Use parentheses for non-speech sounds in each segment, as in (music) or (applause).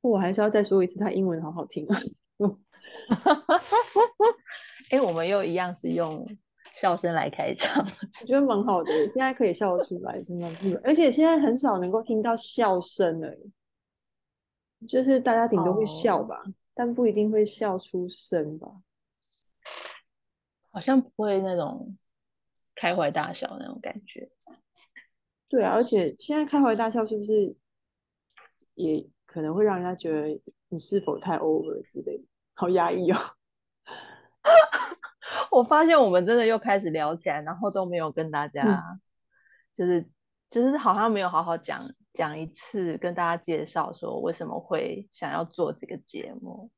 我还是要再说一次，他英文好好听啊！哎、欸，我们又一样是用笑声来开场，(laughs) 我觉得蛮好的。现在可以笑得出来，是吗？而且现在很少能够听到笑声了，就是大家顶多会笑吧，oh. 但不一定会笑出声吧？好像不会那种开怀大笑那种感觉。对啊，而且现在开怀大笑是不是也可能会让人家觉得你是否太 over 之类的？好压抑哦！(laughs) 我发现我们真的又开始聊起来，然后都没有跟大家，嗯、就是就是好像没有好好讲讲一次，跟大家介绍说为什么会想要做这个节目，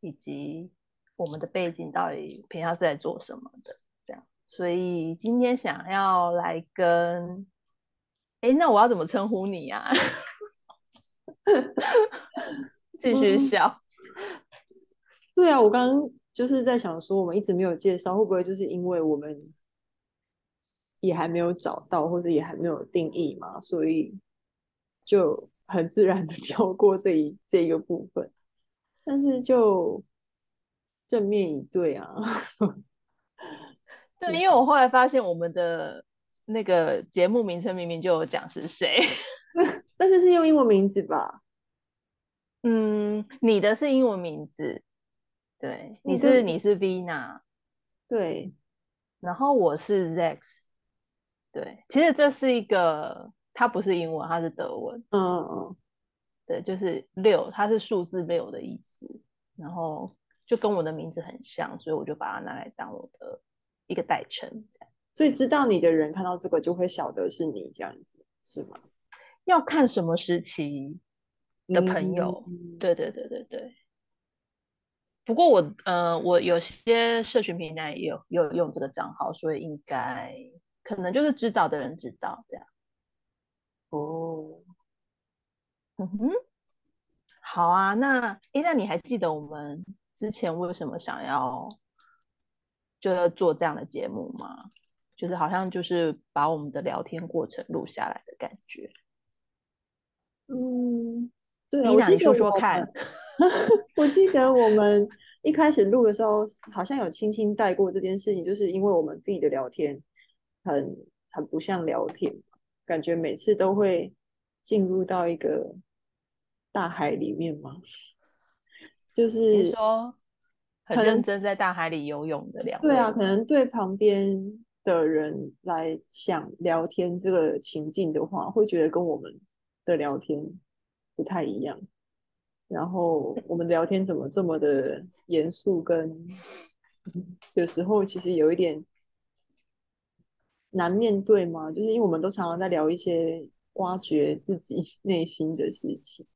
以及我们的背景到底平常是在做什么的，这样。所以今天想要来跟。哎，那我要怎么称呼你呀、啊？(laughs) 继续笑、嗯。对啊，我刚刚就是在想说，我们一直没有介绍，会不会就是因为我们也还没有找到，或者也还没有定义嘛，所以就很自然的 (laughs) 跳过这一这一个部分。但是就正面以对啊。对，(laughs) 因为我后来发现我们的。那个节目名称明明就有讲是谁，但是是用英文名字吧？嗯，你的是英文名字，对，你是你是 Vina，对，然后我是 Zex，对，其实这是一个，它不是英文，它是德文，嗯嗯，对，就是六，它是数字六的意思，然后就跟我的名字很像，所以我就把它拿来当我的一个代称，这样。所以知道你的人看到这个就会晓得是你这样子，是吗？要看什么时期的朋友。嗯、对对对对对。不过我呃，我有些社群平台也有也有用这个账号，所以应该可能就是知道的人知道这样。哦，嗯哼，好啊。那诶，那你还记得我们之前为什么想要就要做这样的节目吗？就是好像就是把我们的聊天过程录下来的感觉。嗯，对啊，你说说看。(laughs) 我记得我们一开始录的时候，好像有轻轻带过这件事情，就是因为我们自己的聊天很很不像聊天，感觉每次都会进入到一个大海里面嘛。就是你说很认真在大海里游泳的两位。对啊，可能对旁边。的人来想聊天这个情境的话，会觉得跟我们的聊天不太一样。然后我们聊天怎么这么的严肃，跟有时候其实有一点难面对吗？就是因为我们都常常在聊一些挖掘自己 (laughs) 内心的事情，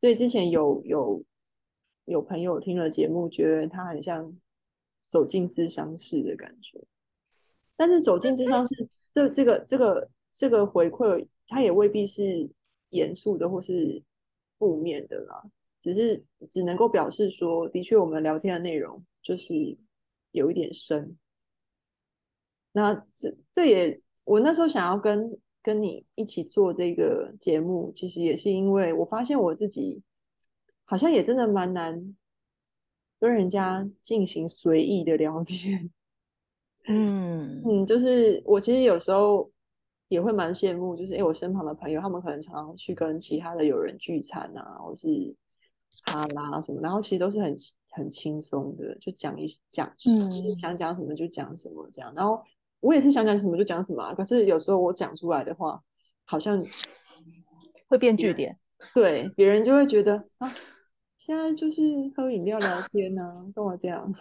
所以之前有有有朋友听了节目，觉得他很像走进智商室的感觉。但是走进智商室，这这个这个这个回馈，他也未必是严肃的或是负面的啦，只是只能够表示说，的确我们聊天的内容就是有一点深。那这这也，我那时候想要跟跟你一起做这个节目，其实也是因为我发现我自己好像也真的蛮难跟人家进行随意的聊天。(laughs) 嗯嗯，就是我其实有时候也会蛮羡慕，就是哎，我身旁的朋友，他们可能常常去跟其他的友人聚餐啊，或是哈拉什么，然后其实都是很很轻松的，就讲一讲，嗯，想讲什么就讲什么这样。然后我也是想讲什么就讲什么啊，可是有时候我讲出来的话，好像 (laughs) 会变句点，对，别人就会觉得啊，现在就是喝饮料聊天啊，跟我这样。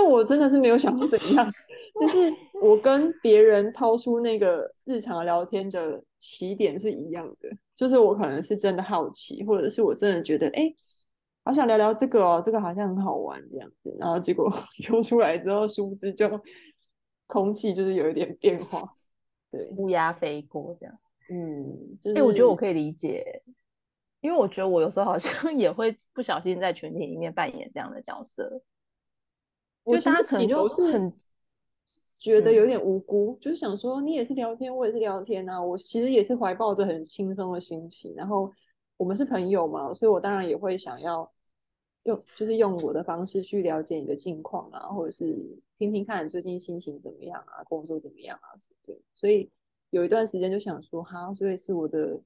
但我真的是没有想过怎样，(laughs) 就是我跟别人掏出那个日常聊天的起点是一样的，就是我可能是真的好奇，或者是我真的觉得，哎、欸，好想聊聊这个哦，这个好像很好玩这样子，然后结果 (laughs) 丢出来之后，殊不知就空气就是有一点变化，对，乌鸦飞过这样，嗯，哎、就是欸，我觉得我可以理解，因为我觉得我有时候好像 (laughs) 也会不小心在群体里面扮演这样的角色。就大家可能就很觉得有点无辜，嗯、就是想说你也是聊天，我也是聊天啊。我其实也是怀抱着很轻松的心情，然后我们是朋友嘛，所以我当然也会想要用，就是用我的方式去了解你的近况啊，或者是听听看你最近心情怎么样啊，工作怎么样啊什么的。所以有一段时间就想说，哈，所以是我的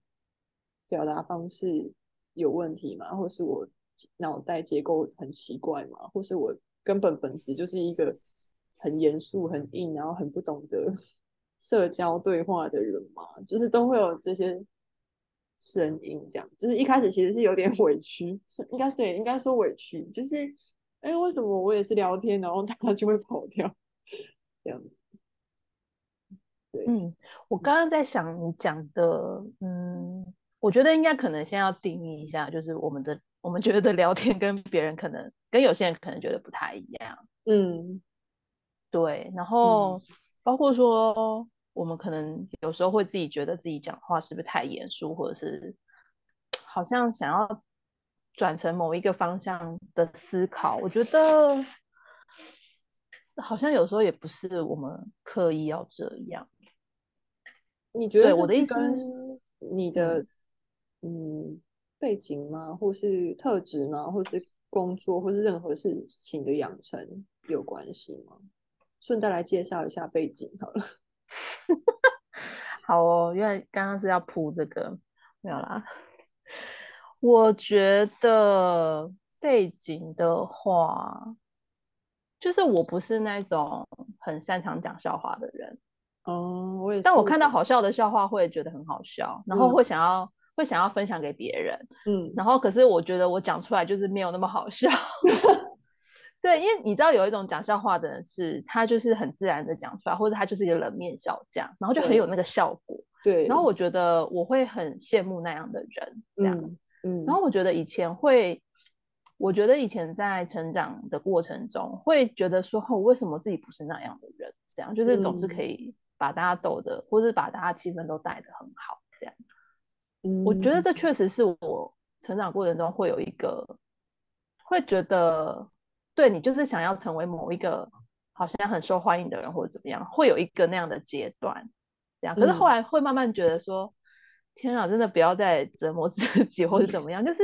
表达方式有问题吗？或是我脑袋结构很奇怪吗？或是我根本本质就是一个很严肃、很硬，然后很不懂得 (laughs) 社交对话的人嘛？就是都会有这些。声音这样，就是一开始其实是有点 (laughs) 委屈，是应该是应该说委屈，就是哎，为什么我也是聊天，然后他就会跑掉这样？对，嗯，我刚刚在想你讲的，嗯，我觉得应该可能先要定义一下，就是我们的我们觉得聊天跟别人可能跟有些人可能觉得不太一样，嗯，对，然后、嗯、包括说。我们可能有时候会自己觉得自己讲话是不是太严肃，或者是好像想要转成某一个方向的思考。我觉得好像有时候也不是我们刻意要这样。你觉得我的意思，你的嗯背景吗？或是特质吗？或是工作，或是任何事情的养成有关系吗？顺带来介绍一下背景好了。(laughs) 好哦，因为刚刚是要铺这个，没有啦。我觉得背景的话，就是我不是那种很擅长讲笑话的人。哦，我也。但我看到好笑的笑话会觉得很好笑，然后会想要、嗯、会想要分享给别人。嗯，然后可是我觉得我讲出来就是没有那么好笑。(laughs) 对，因为你知道有一种讲笑话的人是，他就是很自然的讲出来，或者他就是一个冷面笑匠，然后就很有那个效果。对。然后我觉得我会很羡慕那样的人，这样。嗯。嗯。然后我觉得以前会，我觉得以前在成长的过程中，会觉得说，哦，为什么自己不是那样的人？这样就是总是可以把大家逗的，或是把大家气氛都带的很好，这样。嗯。我觉得这确实是我成长过程中会有一个，会觉得。对，你就是想要成为某一个好像很受欢迎的人，或者怎么样，会有一个那样的阶段，这样。可是后来会慢慢觉得说，嗯、天啊，真的不要再折磨 (laughs) 自己，或者怎么样，就是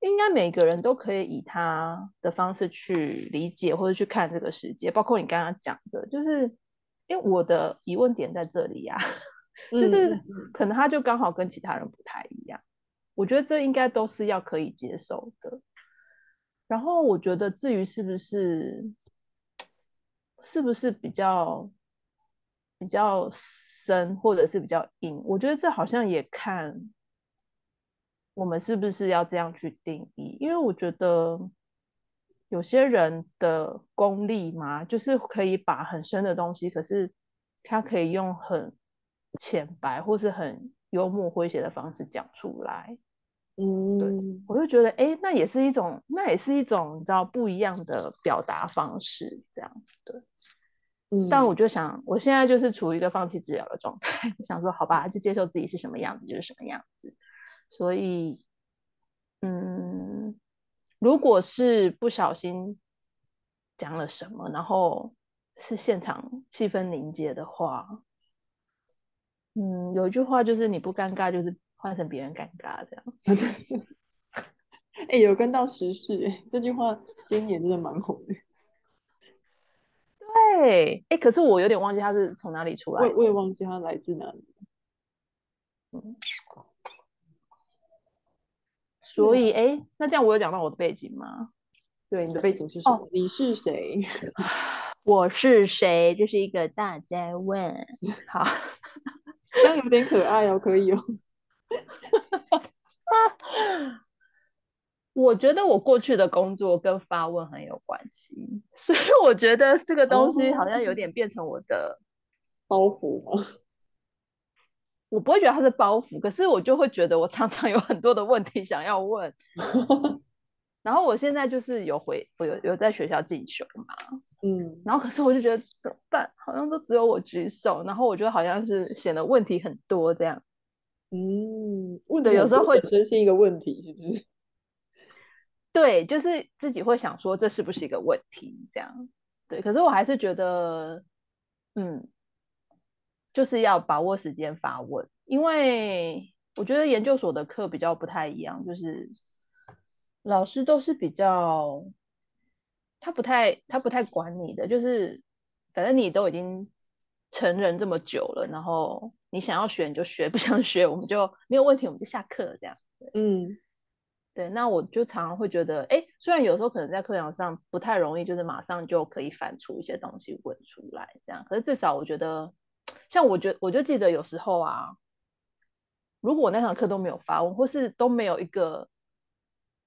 应该每个人都可以以他的方式去理解或者去看这个世界。包括你刚刚讲的，就是因为我的疑问点在这里呀、啊，就是可能他就刚好跟其他人不太一样。我觉得这应该都是要可以接受的。然后我觉得，至于是不是是不是比较比较深，或者是比较硬，我觉得这好像也看我们是不是要这样去定义。因为我觉得有些人的功力嘛，就是可以把很深的东西，可是他可以用很浅白或是很幽默诙谐的方式讲出来。嗯，对，我就觉得，哎，那也是一种，那也是一种，你知道，不一样的表达方式，这样子。嗯，但我就想，我现在就是处于一个放弃治疗的状态，(laughs) 想说，好吧，就接受自己是什么样子，就是什么样子。所以，嗯，如果是不小心讲了什么，然后是现场气氛凝结的话，嗯，有一句话就是，你不尴尬就是。换成别人尴尬这样，(laughs) 哎、欸，有跟到时事，哎，这句话今年真的蛮红的。对，哎、欸，可是我有点忘记他是从哪里出来的，我我也忘记他来自哪里。嗯，所以，哎、欸，那这样我有讲到我的背景吗？对，你的背景是什么？哦、你是谁？(laughs) 我是谁？这是一个大家问。好，(laughs) 这样有点可爱哦，可以哦。(laughs) 我觉得我过去的工作跟发问很有关系，所以我觉得这个东西好像有点变成我的包袱吗？我不会觉得它是包袱，可是我就会觉得我常常有很多的问题想要问。(laughs) 然后我现在就是有回，我有有在学校进修嘛，嗯，然后可是我就觉得怎么办？好像都只有我举手，然后我觉得好像是显得问题很多这样。嗯，问的有时候会真是一个问题，是不是？(laughs) 对，就是自己会想说这是不是一个问题，这样。对，可是我还是觉得，嗯，就是要把握时间发问，因为我觉得研究所的课比较不太一样，就是老师都是比较，他不太他不太管你的，就是反正你都已经成人这么久了，然后你想要学你就学，(laughs) 不想学我们就没有问题，我们就下课这样。嗯。对，那我就常常会觉得，哎，虽然有时候可能在课堂上不太容易，就是马上就可以反出一些东西问出来，这样，可是至少我觉得，像我觉，我就记得有时候啊，如果我那堂课都没有发问，或是都没有一个，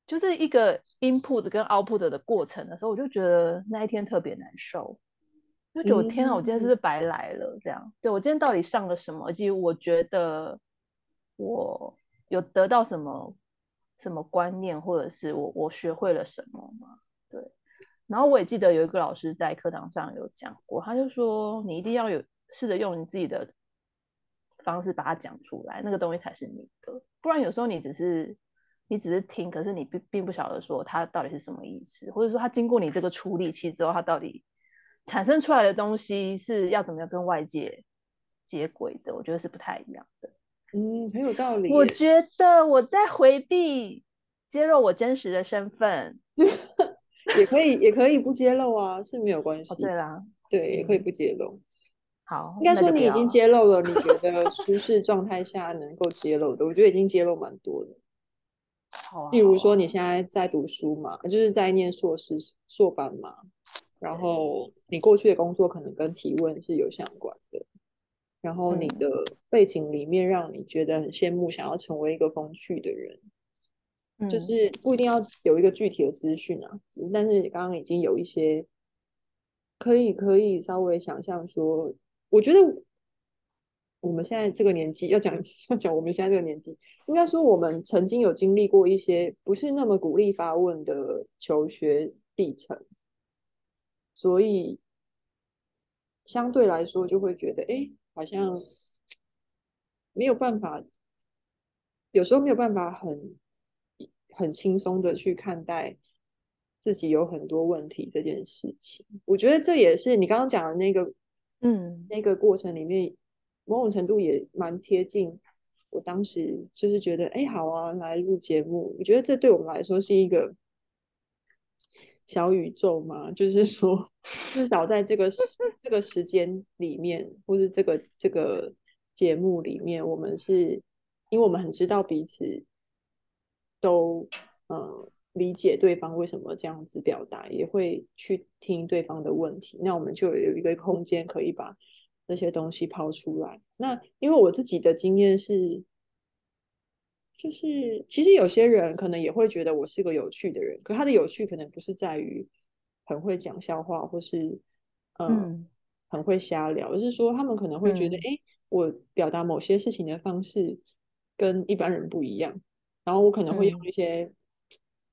就是一个 input 跟 output 的过程的时候，我就觉得那一天特别难受，就觉得天啊，我今天是不是白来了？这样，对，我今天到底上了什么？其实我觉得我有得到什么？什么观念，或者是我我学会了什么吗？对，然后我也记得有一个老师在课堂上有讲过，他就说你一定要有试着用你自己的方式把它讲出来，那个东西才是你的，不然有时候你只是你只是听，可是你并并不晓得说它到底是什么意思，或者说它经过你这个处理器之后，它到底产生出来的东西是要怎么样跟外界接轨的，我觉得是不太一样的。嗯，很有道理。我觉得我在回避揭露我真实的身份，(laughs) 也可以，也可以不揭露啊，是没有关系。哦，对啦，对，也可以不揭露。好，应该说你已经揭露了，你觉得 (laughs) 舒适状态下能够揭露的，我觉得已经揭露蛮多的。好啊。例如说你现在在读书嘛，就是在念硕士硕班嘛，然后你过去的工作可能跟提问是有相关的。然后你的背景里面让你觉得很羡慕，想要成为一个风趣的人，嗯，就是不一定要有一个具体的资讯啊，但是刚刚已经有一些可以可以稍微想象说，我觉得我们现在这个年纪要讲要讲我们现在这个年纪，应该说我们曾经有经历过一些不是那么鼓励发问的求学历程，所以相对来说就会觉得哎。好像没有办法，有时候没有办法很很轻松的去看待自己有很多问题这件事情。我觉得这也是你刚刚讲的那个，嗯，那个过程里面，某种程度也蛮贴近我当时就是觉得，哎，好啊，来录节目。我觉得这对我们来说是一个。小宇宙嘛，就是说，至少在这个这个时间里面，或是这个这个节目里面，我们是，因为我们很知道彼此都嗯理解对方为什么这样子表达，也会去听对方的问题，那我们就有一个空间可以把这些东西抛出来。那因为我自己的经验是。就是其实有些人可能也会觉得我是个有趣的人，可他的有趣可能不是在于很会讲笑话，或是嗯，嗯很会瞎聊，而是说他们可能会觉得，哎、嗯，我表达某些事情的方式跟一般人不一样，然后我可能会用一些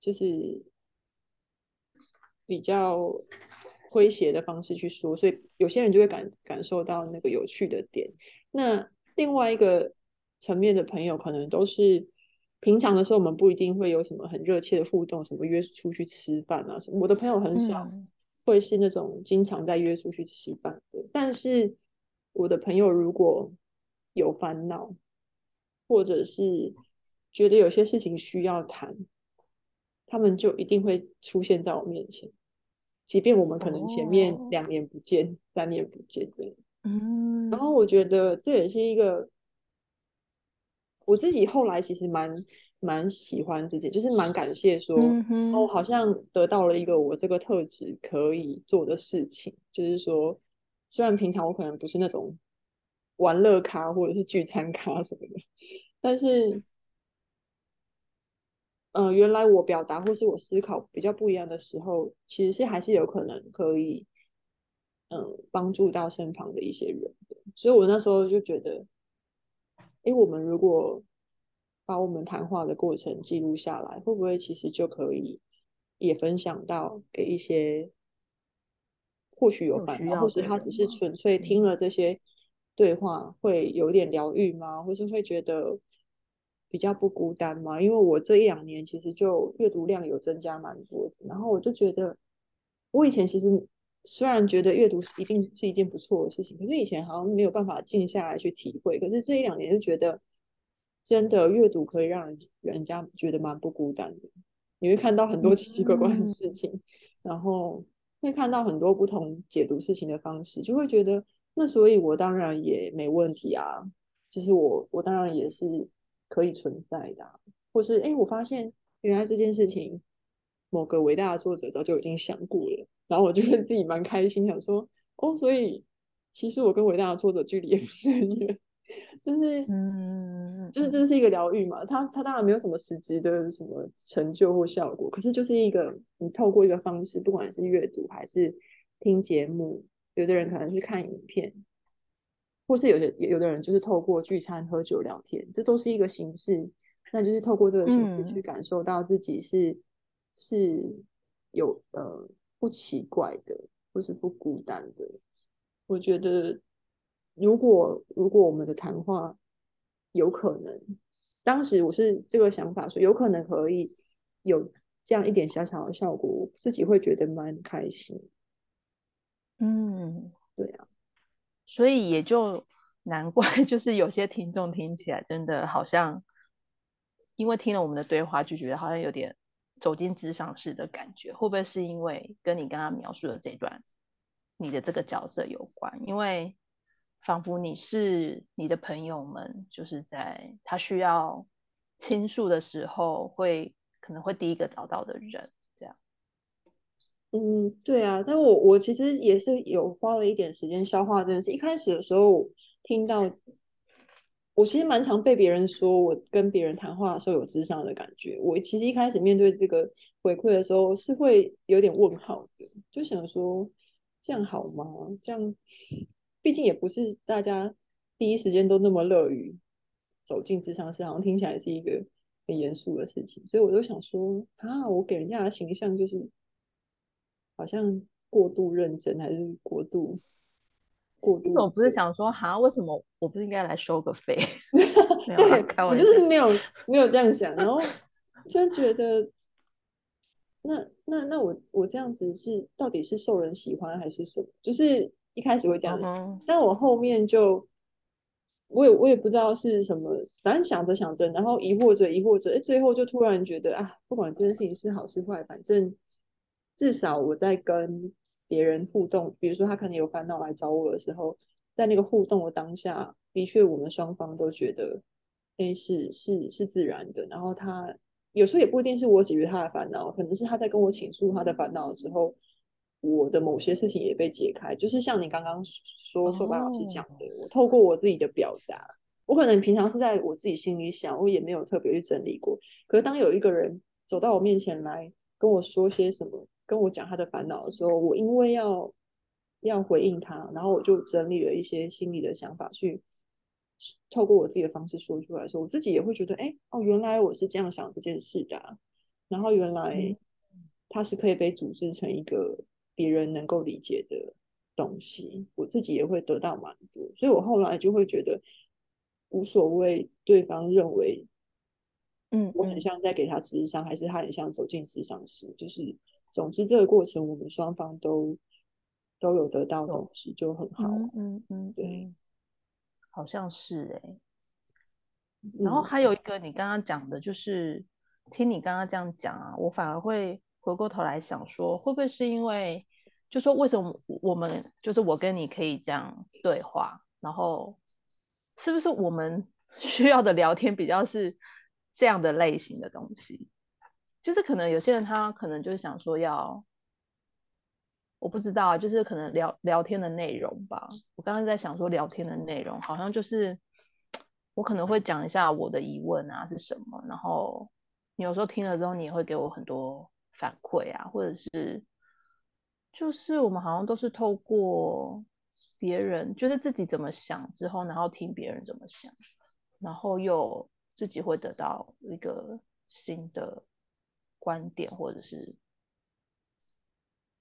就是比较诙谐的方式去说，所以有些人就会感感受到那个有趣的点。那另外一个层面的朋友可能都是。平常的时候，我们不一定会有什么很热切的互动，什么约出去吃饭啊什么。我的朋友很少会是那种经常在约出去吃饭的。嗯。但是我的朋友如果有烦恼，或者是觉得有些事情需要谈，他们就一定会出现在我面前，即便我们可能前面两年不见，哦、三年不见这样。嗯。然后我觉得这也是一个。我自己后来其实蛮蛮喜欢自己，就是蛮感谢说，嗯、哦，好像得到了一个我这个特质可以做的事情，就是说，虽然平常我可能不是那种玩乐咖或者是聚餐咖什么的，但是，嗯、呃，原来我表达或是我思考比较不一样的时候，其实是还是有可能可以，嗯、呃，帮助到身旁的一些人的，所以我那时候就觉得。哎，我们如果把我们谈话的过程记录下来，会不会其实就可以也分享到给一些或许有烦恼，或是他只是纯粹听了这些对话会有点疗愈吗？或是会觉得比较不孤单嘛？因为我这一两年其实就阅读量有增加蛮多的，然后我就觉得我以前其实。虽然觉得阅读一定是一件不错的事情，可是以前好像没有办法静下来去体会。可是这一两年就觉得，真的阅读可以让人人家觉得蛮不孤单的。你会看到很多奇奇怪怪的事情，嗯、然后会看到很多不同解读事情的方式，就会觉得那所以我当然也没问题啊。其实我我当然也是可以存在的、啊，或是哎，我发现原来这件事情某个伟大的作者早就已经想过了，然后我就会自己蛮开心，想说哦，所以其实我跟伟大的作者距离也不是很远。就是，嗯，就是这是一个疗愈嘛，它它当然没有什么实质的什么成就或效果，可是就是一个你透过一个方式，不管是阅读还是听节目，有的人可能是看影片，或是有的有的人就是透过聚餐喝酒聊天，这都是一个形式，那就是透过这个形式去感受到自己是、嗯、是有呃不奇怪的，或是不孤单的，我觉得。如果如果我们的谈话有可能，当时我是这个想法，说有可能可以有这样一点小小的效果，我自己会觉得蛮开心。嗯，对啊，所以也就 (laughs) 难怪，(laughs) 就是有些听众听起来真的好像，因为听了我们的对话，就觉得好像有点走进咨商室的感觉，会不会是因为跟你刚刚描述的这段你的这个角色有关？因为仿佛你是你的朋友们，就是在他需要倾诉的时候，会可能会第一个找到的人，嗯，对啊，但我我其实也是有花了一点时间消化这件事。一开始的时候听到，我其实蛮常被别人说我跟别人谈话的时候有智商的感觉。我其实一开始面对这个回馈的时候是会有点问号的，就想说这样好吗？这样。毕竟也不是大家第一时间都那么乐于走进咨商室，好像听起来是一个很严肃的事情，所以我就想说啊，我给人家的形象就是好像过度认真，还是过度过度？你怎么不是想说哈？为什么我不是应该来收个费？(laughs) 没有，开玩笑，我就是没有 (laughs) 没有这样想，然后就觉得那那那我我这样子是到底是受人喜欢还是什么？就是。一开始会这样子，uh huh. 但我后面就，我也我也不知道是什么，反正想着想着，然后疑惑着疑惑着，哎，最后就突然觉得啊，不管这件事情是好是坏，反正至少我在跟别人互动，比如说他可能有烦恼来找我的时候，在那个互动的当下，的确我们双方都觉得，哎，是是是自然的。然后他有时候也不一定是我解决他的烦恼，可能是他在跟我倾诉他的烦恼的时候。我的某些事情也被解开，就是像你刚刚说说白老师讲的，oh. 我透过我自己的表达，我可能平常是在我自己心里想，我也没有特别去整理过。可是当有一个人走到我面前来跟我说些什么，跟我讲他的烦恼的时候，我因为要要回应他，然后我就整理了一些心里的想法，去透过我自己的方式说出来说，我自己也会觉得，哎，哦，原来我是这样想这件事的啊，然后原来他是可以被组织成一个。别人能够理解的东西，我自己也会得到满足，所以我后来就会觉得无所谓，对方认为，嗯，我很像在给他智商，还是他很像走进智商室，就是总之这个过程我们双方都都有得到东西，就很好，嗯嗯，嗯，对，好像是哎、欸，然后还有一个你刚刚讲的，就是听你刚刚这样讲啊，我反而会。回过头来想说，会不会是因为，就说为什么我们就是我跟你可以这样对话，然后是不是我们需要的聊天比较是这样的类型的东西？就是可能有些人他可能就是想说要，我不知道啊，就是可能聊聊天的内容吧。我刚刚在想说聊天的内容，好像就是我可能会讲一下我的疑问啊是什么，然后你有时候听了之后，你也会给我很多。反馈啊，或者是，就是我们好像都是透过别人，就是自己怎么想之后，然后听别人怎么想，然后又自己会得到一个新的观点，或者是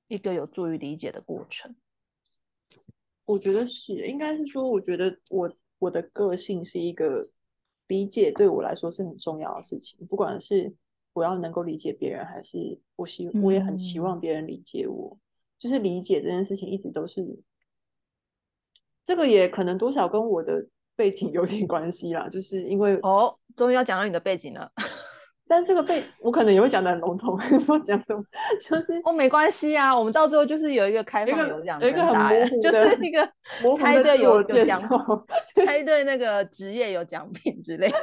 一个有助于理解的过程。我觉得是，应该是说，我觉得我我的个性是一个理解对我来说是很重要的事情，不管是。我要能够理解别人，还是我希我也很期望别人理解我。嗯、就是理解这件事情一直都是，这个也可能多少跟我的背景有点关系啦，就是因为哦，终于要讲到你的背景了。但这个被我可能也会讲的很笼统，(laughs) 说讲什么就是哦，没关系啊，我们到最后就是有一个开放有奖，有一个很模糊的，就是一个猜对有有奖，猜对那个职业有奖品之类的。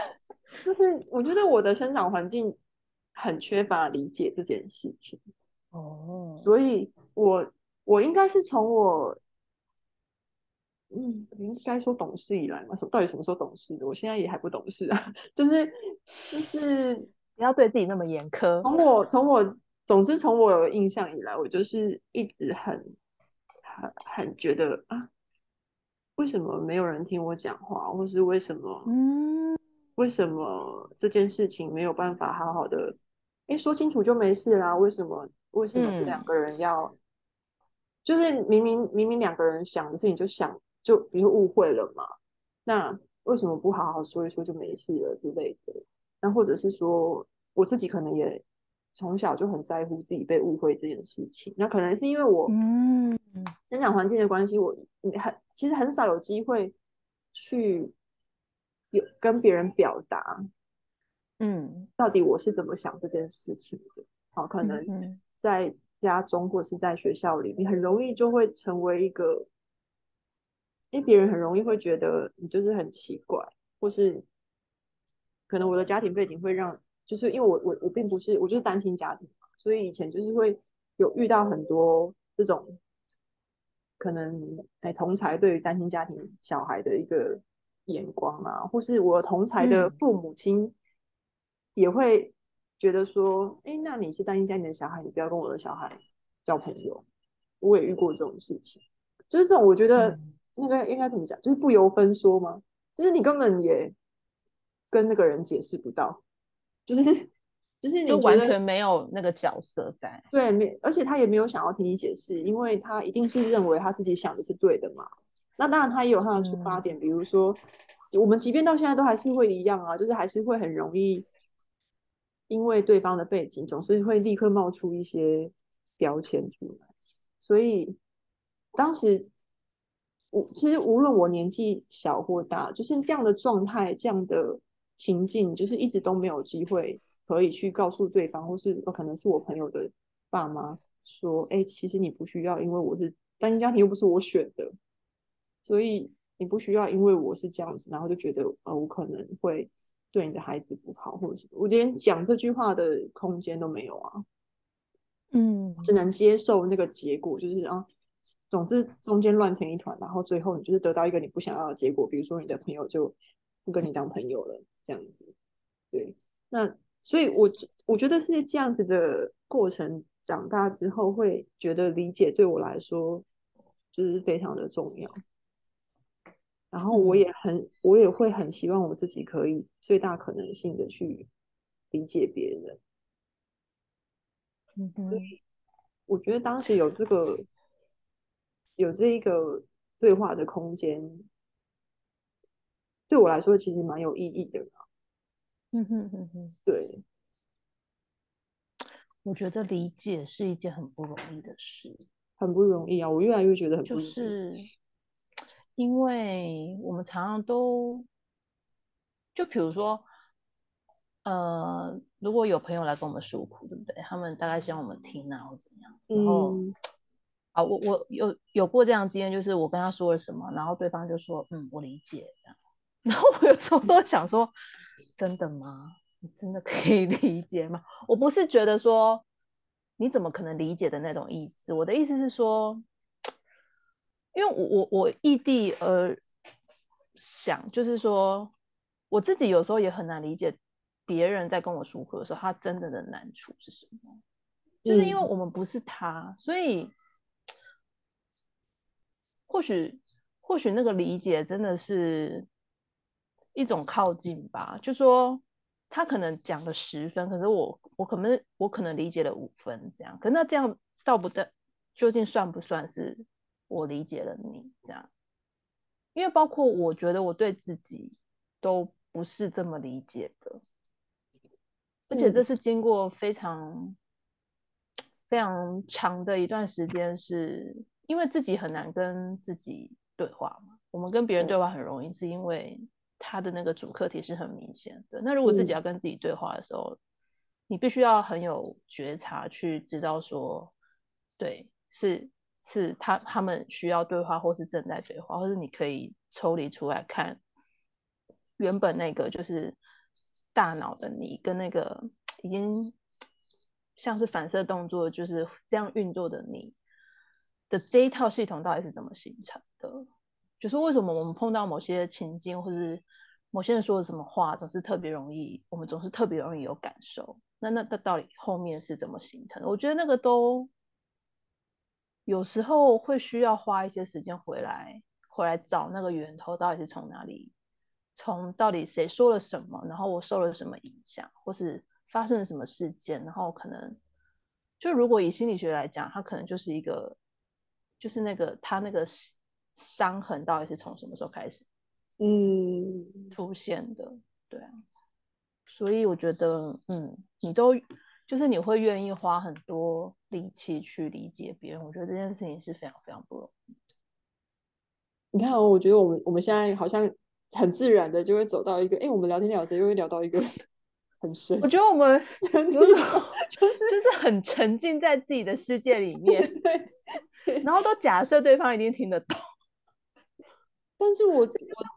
(laughs) 就是我觉得我的生长环境很缺乏理解这件事情哦，所以我我应该是从我。嗯，应该说懂事以来嘛，到底什么时候懂事的？我现在也还不懂事啊，就是就是 (laughs) 不要对自己那么严苛。从我从我，总之从我有印象以来，我就是一直很很很觉得啊，为什么没有人听我讲话，或是为什么嗯，为什么这件事情没有办法好好的哎说清楚就没事啦？为什么为什么这两个人要、嗯、就是明明明明两个人想的事情就想。就比如误会了嘛，那为什么不好好说一说就没事了之类的？那或者是说我自己可能也从小就很在乎自己被误会这件事情，那可能是因为我嗯生长环境的关系，我很其实很少有机会去有跟别人表达，嗯，到底我是怎么想这件事情的。好，可能在家中或是在学校里，你很容易就会成为一个。因为别人很容易会觉得你就是很奇怪，或是可能我的家庭背景会让，就是因为我我我并不是我就是单亲家庭嘛，所以以前就是会有遇到很多这种可能哎同才对于单亲家庭小孩的一个眼光啊，或是我同才的父母亲也会觉得说，哎、嗯，那你是单亲家庭的小孩，你不要跟我的小孩交朋友。我也遇过这种事情，就是这种我觉得。嗯应该应该怎么讲？就是不由分说吗？就是你根本也跟那个人解释不到，就是就是你就完全没有那个角色在。对，没，而且他也没有想要听你解释，因为他一定是认为他自己想的是对的嘛。那当然他也有他的出发点，嗯、比如说我们即便到现在都还是会一样啊，就是还是会很容易因为对方的背景，总是会立刻冒出一些标签出来。所以当时。我其实无论我年纪小或大，就是这样的状态，这样的情境，就是一直都没有机会可以去告诉对方，或是可能是我朋友的爸妈说，哎、欸，其实你不需要，因为我是单亲家庭，又不是我选的，所以你不需要因为我是这样子，然后就觉得呃，我可能会对你的孩子不好，或者是我连讲这句话的空间都没有啊，嗯，只能接受那个结果，就是啊。总之，中间乱成一团，然后最后你就是得到一个你不想要的结果，比如说你的朋友就不跟你当朋友了，这样子。对，那所以我我觉得是这样子的过程，长大之后会觉得理解对我来说就是非常的重要。然后我也很，我也会很希望我自己可以最大可能性的去理解别人。嗯哼，所以我觉得当时有这个。有这一个对话的空间，对我来说其实蛮有意义的。嗯哼哼哼，对，我觉得理解是一件很不容易的事，很不容易啊！我越来越觉得很不容易，就是因为我们常常都，就比如说，呃，如果有朋友来跟我们诉苦，对不对？他们大概希望我们听啊，或怎样，然后。嗯啊，我我有有过这样的经验，就是我跟他说了什么，然后对方就说，嗯，我理解这样。(laughs) 然后我有时候都想说，真的吗？你真的可以 (laughs) 理解吗？我不是觉得说你怎么可能理解的那种意思，我的意思是说，因为我我我异地而想，就是说我自己有时候也很难理解别人在跟我诉苦的时候，他真的的难处是什么？就是因为我们不是他，所以。或许，或许那个理解真的是一种靠近吧。就说他可能讲了十分，可是我我可能我可能理解了五分，这样。可那这样到不得，究竟算不算是我理解了你这样？因为包括我觉得我对自己都不是这么理解的，而且这是经过非常非常长的一段时间是。因为自己很难跟自己对话嘛，我我们跟别人对话很容易，是因为他的那个主课题是很明显的。那如果自己要跟自己对话的时候，嗯、你必须要很有觉察，去知道说，对，是是他他们需要对话，或是正在对话，或是你可以抽离出来看，原本那个就是大脑的你跟那个已经像是反射动作就是这样运作的你的这一套系统到底是怎么形成的？就是为什么我们碰到某些情境，或是某些人说的什么话，总是特别容易，我们总是特别容易有感受。那那那到底后面是怎么形成的？我觉得那个都有时候会需要花一些时间回来，回来找那个源头到底是从哪里，从到底谁说了什么，然后我受了什么影响，或是发生了什么事件，然后可能就如果以心理学来讲，它可能就是一个，就是那个他那个。伤痕到底是从什么时候开始，嗯，出现的？嗯、对啊，所以我觉得，嗯，你都就是你会愿意花很多力气去理解别人，我觉得这件事情是非常非常不容易。你看，我觉得我们我们现在好像很自然的就会走到一个，哎，我们聊天聊着又会聊到一个 (laughs) 很深。我觉得我们 (laughs) 有种 (laughs) 就是就是很沉浸在自己的世界里面，然后都假设对方一定听得懂。(laughs) 但是我我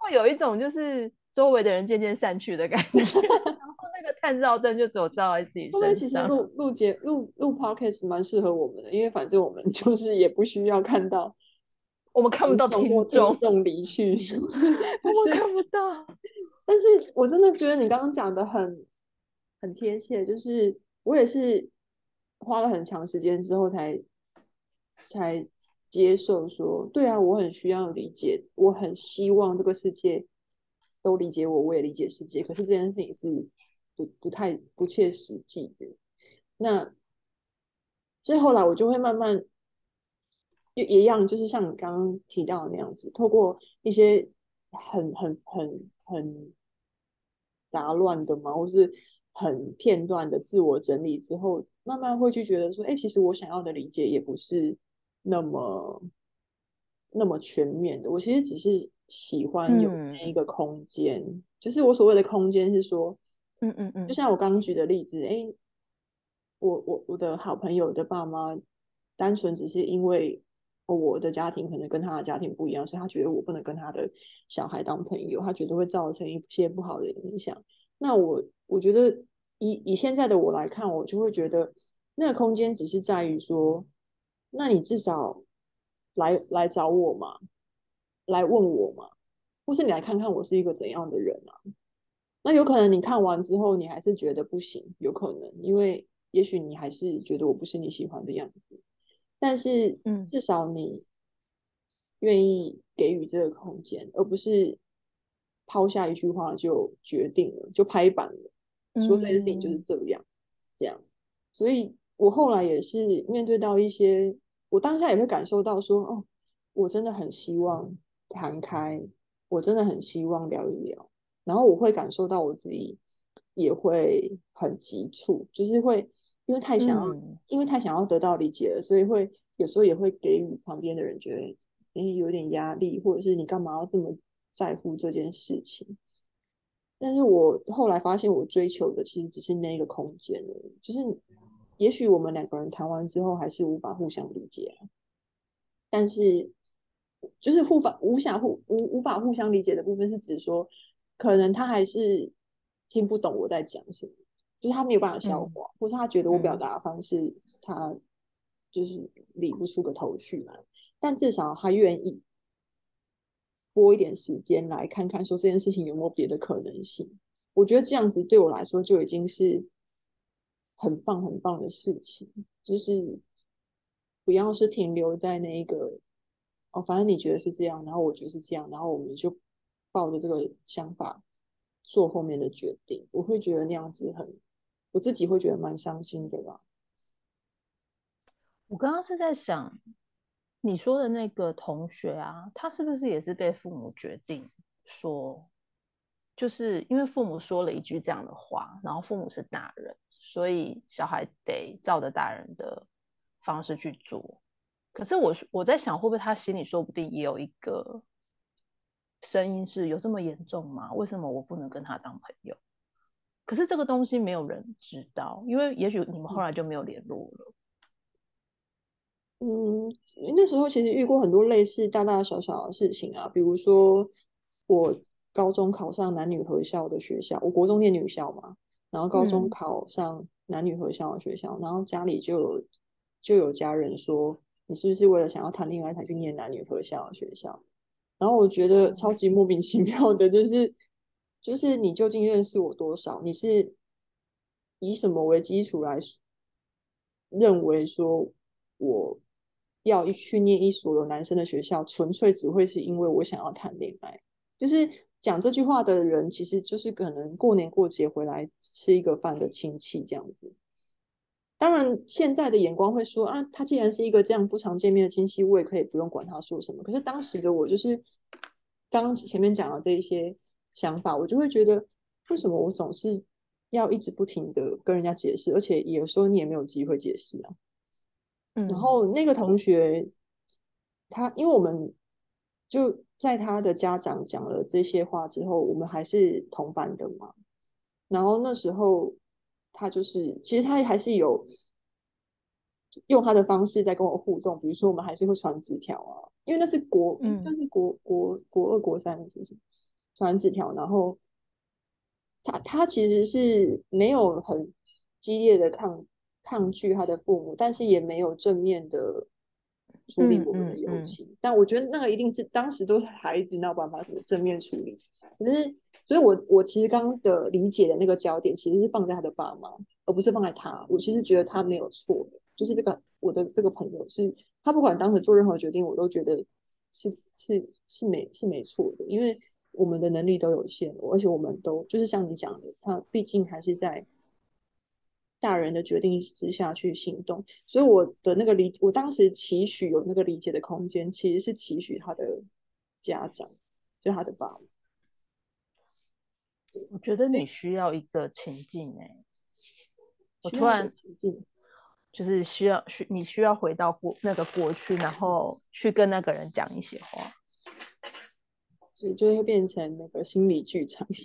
会有一种就是周围的人渐渐散去的感觉，(laughs) 然后那个探照灯就只有照在自己身上。录录节录录 podcast 蛮适合我们的，因为反正我们就是也不需要看到，我们看不到听众离去，(laughs) 我们看不到。但是我真的觉得你刚刚讲的很很贴切，就是我也是花了很长时间之后才才。接受说，对啊，我很需要理解，我很希望这个世界都理解我，我也理解世界。可是这件事情是不不太不切实际的。那所以后来我就会慢慢也一样，就是像你刚刚提到的那样子，透过一些很很很很杂乱的嘛，或是很片段的自我整理之后，慢慢会去觉得说，哎，其实我想要的理解也不是。那么那么全面的，我其实只是喜欢有那一个空间，嗯、就是我所谓的空间是说，嗯嗯嗯，就像我刚刚举的例子，哎，我我我的好朋友的爸妈，单纯只是因为我的家庭可能跟他的家庭不一样，所以他觉得我不能跟他的小孩当朋友，他觉得会造成一些不好的影响。那我我觉得以以现在的我来看，我就会觉得那个空间只是在于说。那你至少来来找我嘛，来问我嘛，或是你来看看我是一个怎样的人啊？那有可能你看完之后，你还是觉得不行，有可能，因为也许你还是觉得我不是你喜欢的样子。但是，嗯，至少你愿意给予这个空间，而不是抛下一句话就决定了，就拍板了，说这件事情就是这样，嗯、这样，所以。我后来也是面对到一些，我当下也会感受到说，哦，我真的很希望谈开，我真的很希望聊一聊，然后我会感受到我自己也会很急促，就是会因为太想要，嗯、因为太想要得到理解了，所以会有时候也会给予旁边的人觉得，诶，有点压力，或者是你干嘛要这么在乎这件事情？但是我后来发现，我追求的其实只是那个空间而已，就是。也许我们两个人谈完之后还是无法互相理解，但是就是互法无法互无无法互相理解的部分是指说，可能他还是听不懂我在讲什么，就是他没有办法消化，嗯、或是他觉得我表达的方式他就是理不出个头绪来，但至少他愿意拨一点时间来看看，说这件事情有没有别的可能性。我觉得这样子对我来说就已经是。很棒很棒的事情，就是不要是停留在那一个哦，反正你觉得是这样，然后我觉得是这样，然后我们就抱着这个想法做后面的决定。我会觉得那样子很，我自己会觉得蛮伤心的吧。我刚刚是在想，你说的那个同学啊，他是不是也是被父母决定说，就是因为父母说了一句这样的话，然后父母是大人。所以小孩得照着大人的方式去做，可是我我在想，会不会他心里说不定也有一个声音是有这么严重吗？为什么我不能跟他当朋友？可是这个东西没有人知道，因为也许你们后来就没有联络了。嗯，那时候其实遇过很多类似大大小小的事情啊，比如说我高中考上男女合校的学校，我国中念女校嘛，然后高中考上男女合校的学校，嗯、然后家里就有就有家人说，你是不是为了想要谈恋爱才去念男女合校的学校？然后我觉得超级莫名其妙的，就是就是你究竟认识我多少？你是以什么为基础来认为说我？要一去念一所有男生的学校，纯粹只会是因为我想要谈恋爱。就是讲这句话的人，其实就是可能过年过节回来吃一个饭的亲戚这样子。当然，现在的眼光会说啊，他既然是一个这样不常见面的亲戚，我也可以不用管他说什么。可是当时的我，就是刚前面讲的这一些想法，我就会觉得，为什么我总是要一直不停的跟人家解释，而且有时候你也没有机会解释啊。然后那个同学，他因为我们就在他的家长讲了这些话之后，我们还是同班的嘛。然后那时候他就是，其实他还是有用他的方式在跟我互动，比如说我们还是会传纸条啊，因为那是国，嗯，那是国国国二国三的事情，传纸条。然后他他其实是没有很激烈的抗。抗拒他的父母，但是也没有正面的处理我们的友情。嗯嗯嗯、但我觉得那个一定是当时都是孩子，没有办法怎么正面处理。可是，所以我我其实刚刚的理解的那个焦点，其实是放在他的爸妈，而不是放在他。我其实觉得他没有错的，就是这个我的这个朋友是，他不管当时做任何决定，我都觉得是是是没是没错的，因为我们的能力都有限，而且我们都就是像你讲的，他毕竟还是在。大人的决定之下去行动，所以我的那个理，我当时期许有那个理解的空间，其实是期许他的家长，就他的爸爸。我觉得你需要一个情境哎、欸，我突然就是需要需你需要回到过那个过去，然后去跟那个人讲一些话。所以就会变成那个心理剧场。(laughs)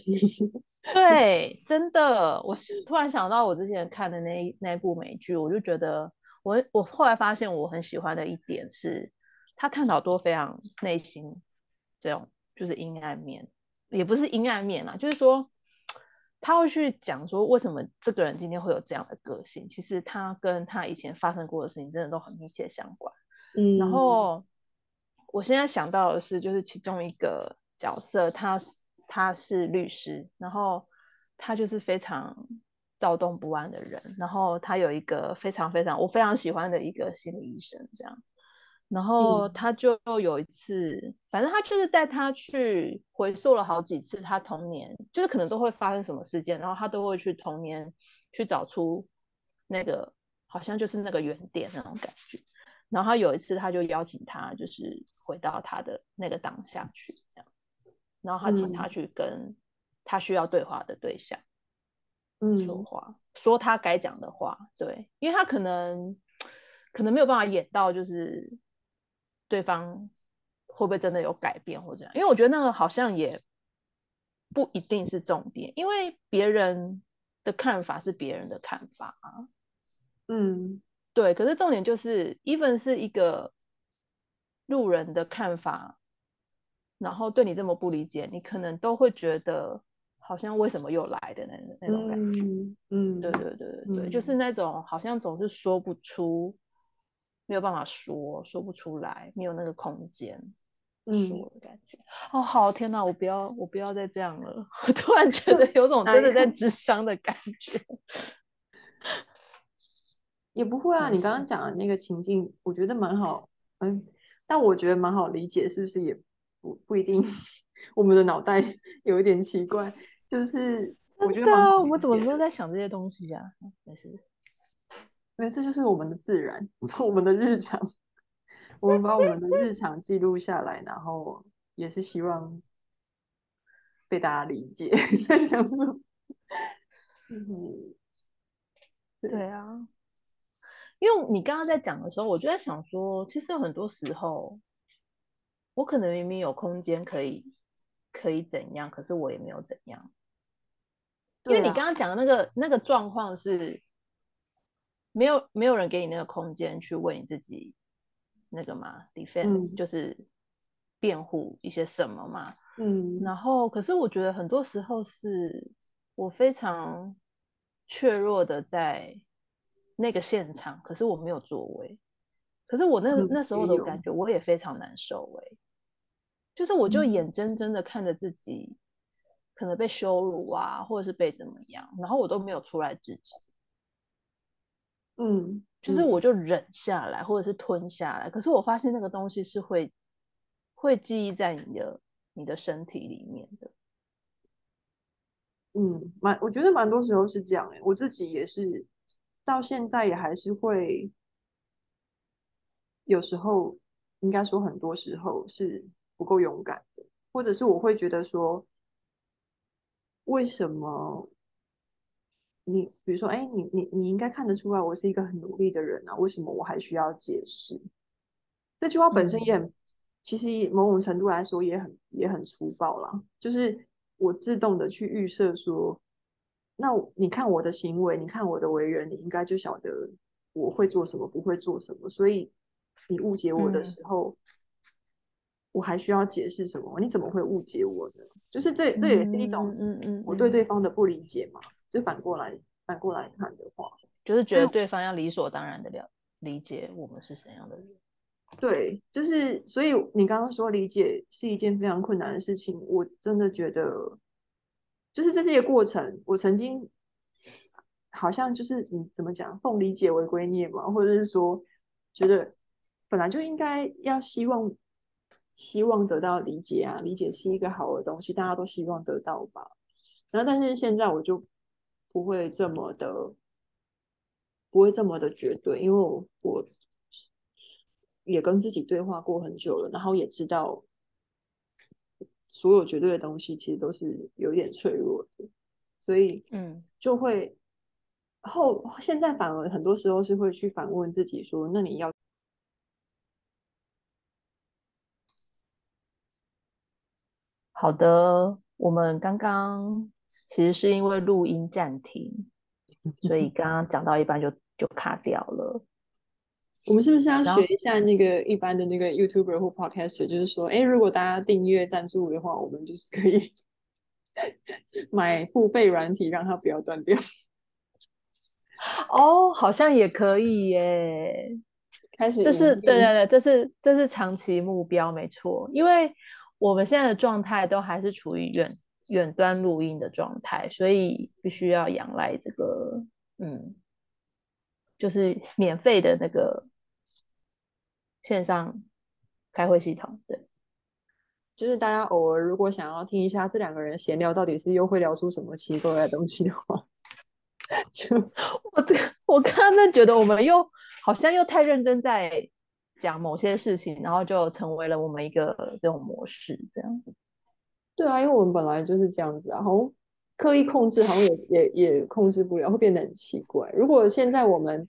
(laughs) 对，真的，我突然想到我之前看的那那部美剧，我就觉得我我后来发现我很喜欢的一点是，他探讨多非常内心这种就是阴暗面，也不是阴暗面啊，就是说他会去讲说为什么这个人今天会有这样的个性，其实他跟他以前发生过的事情真的都很密切相关。嗯，然后我现在想到的是，就是其中一个。角色，他他是律师，然后他就是非常躁动不安的人，然后他有一个非常非常我非常喜欢的一个心理医生，这样，然后他就有一次，嗯、反正他就是带他去回溯了好几次他童年，就是可能都会发生什么事件，然后他都会去童年去找出那个好像就是那个原点那种感觉，然后他有一次他就邀请他就是回到他的那个当下去。然后他请他去跟他需要对话的对象，嗯，说话，说他该讲的话，对，因为他可能可能没有办法演到，就是对方会不会真的有改变或者这样，因为我觉得那个好像也不一定是重点，因为别人的看法是别人的看法啊，嗯，对，可是重点就是，even 是一个路人的看法。然后对你这么不理解，你可能都会觉得好像为什么又来的那那种感觉，嗯，嗯对对对对对，嗯、就是那种好像总是说不出，没有办法说，说不出来，没有那个空间说的感觉。嗯、哦，好天哪，我不要，我不要再这样了。我突然觉得 (laughs) 有种真的在智商的感觉。也不会啊，你刚刚讲的那个情境，我觉得蛮好，嗯，但我觉得蛮好理解，是不是也？不不一定，我们的脑袋 (laughs) 有一点奇怪，就是我觉得啊我们怎么都在想这些东西啊？没事，(laughs) 因为这就是我们的自然，我们的日常，我们把我们的日常记录下来，然后也是希望被大家理解。(laughs) 在想说，嗯，对啊，因为你刚刚在讲的时候，我就在想说，其实有很多时候。我可能明明有空间可以可以怎样，可是我也没有怎样。因为你刚刚讲的那个那个状况是，没有没有人给你那个空间去为你自己那个嘛，defense、嗯、就是辩护一些什么嘛。嗯，然后可是我觉得很多时候是我非常怯弱的在那个现场，可是我没有作为，可是我那那时候的感觉我也非常难受哎、欸，就是我就眼睁睁的看着自己可能被羞辱啊，或者是被怎么样，然后我都没有出来制止，嗯，就是我就忍下来或者是吞下来，可是我发现那个东西是会会记忆在你的。你的身体里面的，嗯，蛮，我觉得蛮多时候是这样哎、欸，我自己也是，到现在也还是会，有时候应该说很多时候是不够勇敢的，或者是我会觉得说，为什么你，比如说，哎、欸，你你你应该看得出来我是一个很努力的人啊，为什么我还需要解释？这句话本身也很。嗯其实某种程度来说也很也很粗暴啦，就是我自动的去预设说，那你看我的行为，你看我的为人，你应该就晓得我会做什么，不会做什么。所以你误解我的时候，嗯、我还需要解释什么？你怎么会误解我呢？就是这这也是一种嗯嗯，我对对方的不理解嘛。就反过来反过来看的话，就是觉得对方要理所当然的了理解我们是怎样的人。对，就是所以你刚刚说理解是一件非常困难的事情，我真的觉得，就是这是一个过程。我曾经好像就是你怎么讲，奉理解为圭臬嘛，或者是说觉得本来就应该要希望希望得到理解啊，理解是一个好的东西，大家都希望得到吧。然后但是现在我就不会这么的，不会这么的绝对，因为我我。也跟自己对话过很久了，然后也知道所有绝对的东西其实都是有点脆弱的，所以嗯，就会后现在反而很多时候是会去反问自己说：那你要好的？我们刚刚其实是因为录音暂停，所以 (laughs) 刚刚讲到一半就就卡掉了。我们是不是要学一下那个一般的那个 YouTuber 或 Podcaster，就是说，哎，如果大家订阅赞助的话，我们就是可以 (laughs) 买付费软体，让它不要断掉。哦，好像也可以耶。开始，这是对对对，这是这是长期目标，没错。因为我们现在的状态都还是处于远远端录音的状态，所以必须要仰赖这个，嗯，就是免费的那个。线上开会系统，对，就是大家偶尔如果想要听一下这两个人闲聊，到底是又会聊出什么奇怪的东西的话，(laughs) 就我这我刚刚在觉得我们又好像又太认真在讲某些事情，然后就成为了我们一个这种模式，这样子。对啊，因为我们本来就是这样子啊，然后刻意控制好像也也也控制不了，会变得很奇怪。如果现在我们。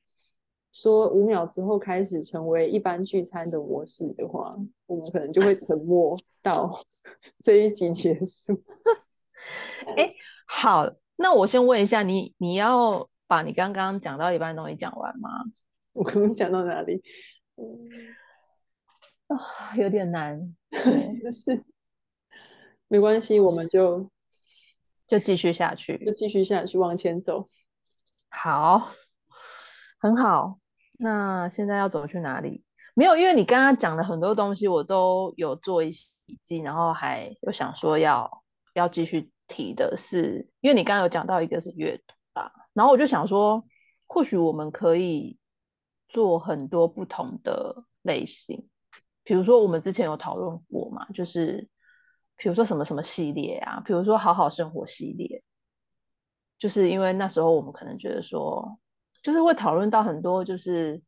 说五秒之后开始成为一般聚餐的模式的话，我们可能就会沉默到 (laughs) 这一集结束。(laughs) 哎，好，那我先问一下你，你要把你刚刚讲到一半的东西讲完吗？我刚刚讲到哪里？嗯，啊，有点难，(laughs) 就是没关系，我们就就继续下去，就继续下去往前走。好，很好。那现在要走去哪里？没有，因为你刚刚讲的很多东西，我都有做一些笔记，然后还有想说要要继续提的是，因为你刚刚有讲到一个是阅读吧，然后我就想说，或许我们可以做很多不同的类型，比如说我们之前有讨论过嘛，就是比如说什么什么系列啊，比如说好好生活系列，就是因为那时候我们可能觉得说。就是会讨论到很多，就是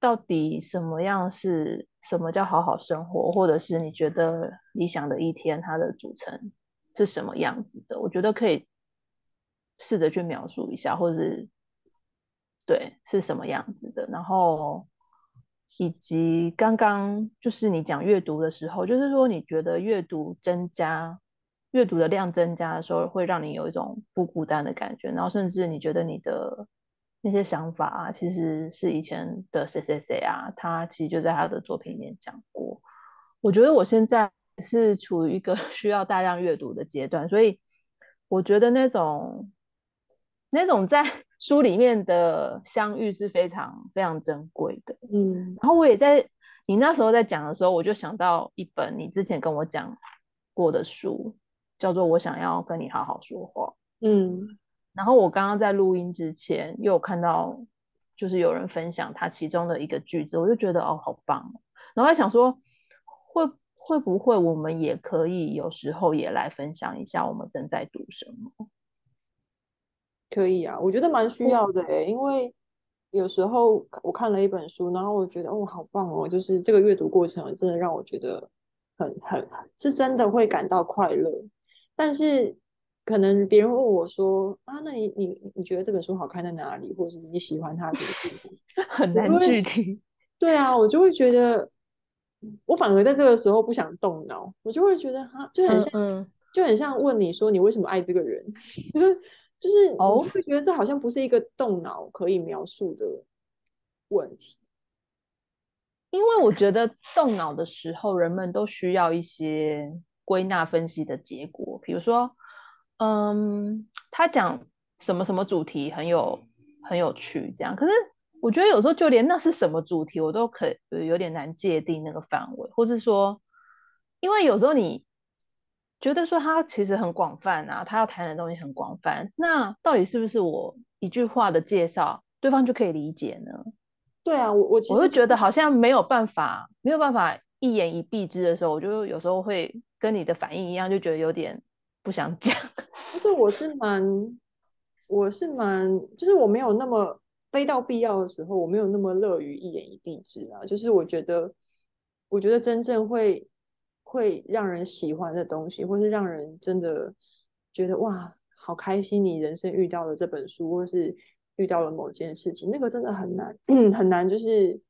到底什么样是什么叫好好生活，或者是你觉得理想的一天它的组成是什么样子的？我觉得可以试着去描述一下，或者是对是什么样子的。然后以及刚刚就是你讲阅读的时候，就是说你觉得阅读增加阅读的量增加的时候，会让你有一种不孤单的感觉，然后甚至你觉得你的那些想法啊，其实是以前的谁谁谁啊，他其实就在他的作品里面讲过。我觉得我现在是处于一个 (laughs) 需要大量阅读的阶段，所以我觉得那种那种在 (laughs) 书里面的相遇是非常非常珍贵的。嗯，然后我也在你那时候在讲的时候，我就想到一本你之前跟我讲过的书。叫做我想要跟你好好说话，嗯，然后我刚刚在录音之前又有看到，就是有人分享他其中的一个句子，我就觉得哦，好棒哦，然后还想说，会会不会我们也可以有时候也来分享一下我们正在读什么？可以啊，我觉得蛮需要的诶，因为有时候我看了一本书，然后我觉得哦，好棒哦，就是这个阅读过程真的让我觉得很很是真的会感到快乐。但是可能别人问我说啊，那你你你觉得这本书好看在哪里，或者是你喜欢它什么地方？(laughs) 很难具体。(laughs) 对啊，我就会觉得，我反而在这个时候不想动脑，我就会觉得哈，就很像，嗯嗯就很像问你说你为什么爱这个人，(laughs) 就是就是我会觉得这好像不是一个动脑可以描述的问题，因为我觉得动脑的时候，人们都需要一些。归纳分析的结果，比如说，嗯，他讲什么什么主题很有很有趣，这样。可是我觉得有时候就连那是什么主题，我都可有点难界定那个范围，或是说，因为有时候你觉得说他其实很广泛啊，他要谈的东西很广泛，那到底是不是我一句话的介绍，对方就可以理解呢？对啊，我我我就觉得好像没有办法，没有办法一言以蔽之的时候，我就有时候会。跟你的反应一样，就觉得有点不想讲。就是我是蛮，我是蛮，就是我没有那么非到必要的时候，我没有那么乐于一言以蔽之啊。就是我觉得，我觉得真正会会让人喜欢的东西，或是让人真的觉得哇，好开心，你人生遇到了这本书，或是遇到了某件事情，那个真的很难，(clears throat) 很难，就是。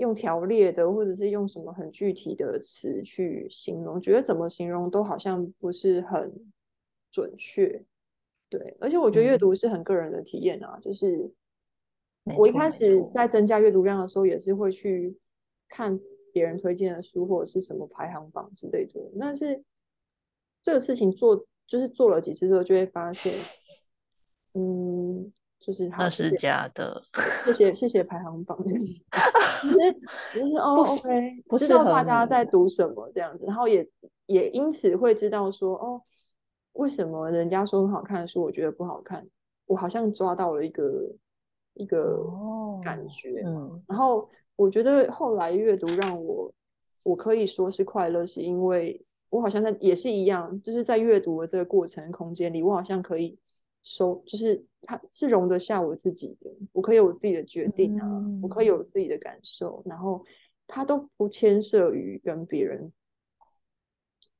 用条列的，或者是用什么很具体的词去形容，觉得怎么形容都好像不是很准确。对，而且我觉得阅读是很个人的体验啊，嗯、就是我一开始在增加阅读量的时候，也是会去看别人推荐的书或者是什么排行榜之类的。但是这个事情做，就是做了几次之后，就会发现，嗯。就是那是假的，谢谢谢谢排行榜，其 (laughs) 实就是哦，OK，不知道大家在读什么这样子，然后也也因此会知道说哦，为什么人家说很好看的书，我觉得不好看，我好像抓到了一个一个感觉，嗯，然后我觉得后来阅读让我我可以说是快乐，是因为我好像在也是一样，就是在阅读的这个过程空间里，我好像可以。收就是它是容得下我自己的，我可以有我自己的决定啊，嗯、我可以有自己的感受，然后它都不牵涉于跟别人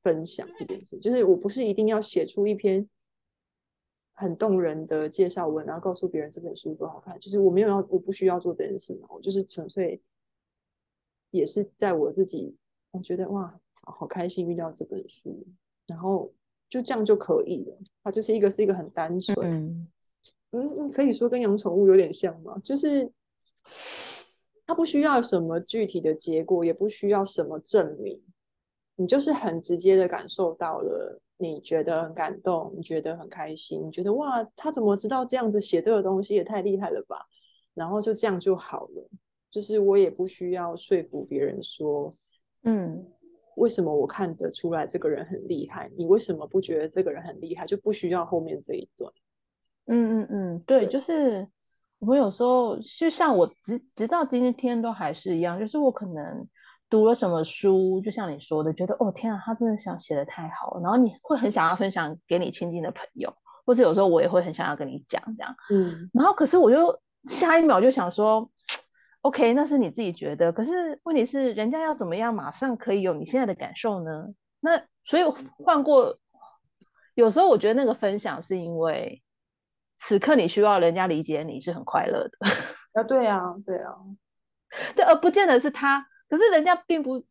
分享这件事。就是我不是一定要写出一篇很动人的介绍文，然后告诉别人这本书多好看。就是我没有要，我不需要做这件事嘛，我就是纯粹也是在我自己，我觉得哇，好，好开心遇到这本书，然后。就这样就可以了，它就是一个是一个很单纯，嗯，嗯，可以说跟养宠物有点像嘛，就是它不需要什么具体的结果，也不需要什么证明，你就是很直接的感受到了，你觉得很感动，你觉得很开心，你觉得哇，他怎么知道这样子写这个东西也太厉害了吧，然后就这样就好了，就是我也不需要说服别人说，嗯。为什么我看得出来这个人很厉害？你为什么不觉得这个人很厉害？就不需要后面这一段。嗯嗯嗯，对，对就是我有时候就像我直直到今天都还是一样，就是我可能读了什么书，就像你说的，觉得哦天啊，他真的想写的太好了，然后你会很想要分享给你亲近的朋友，或是有时候我也会很想要跟你讲这样。嗯，然后可是我就下一秒就想说。OK，那是你自己觉得，可是问题是，人家要怎么样马上可以有你现在的感受呢？那所以换过，有时候我觉得那个分享是因为此刻你需要人家理解你是很快乐的 (laughs) 啊，对啊，对啊，对，而不见得是他，可是人家并不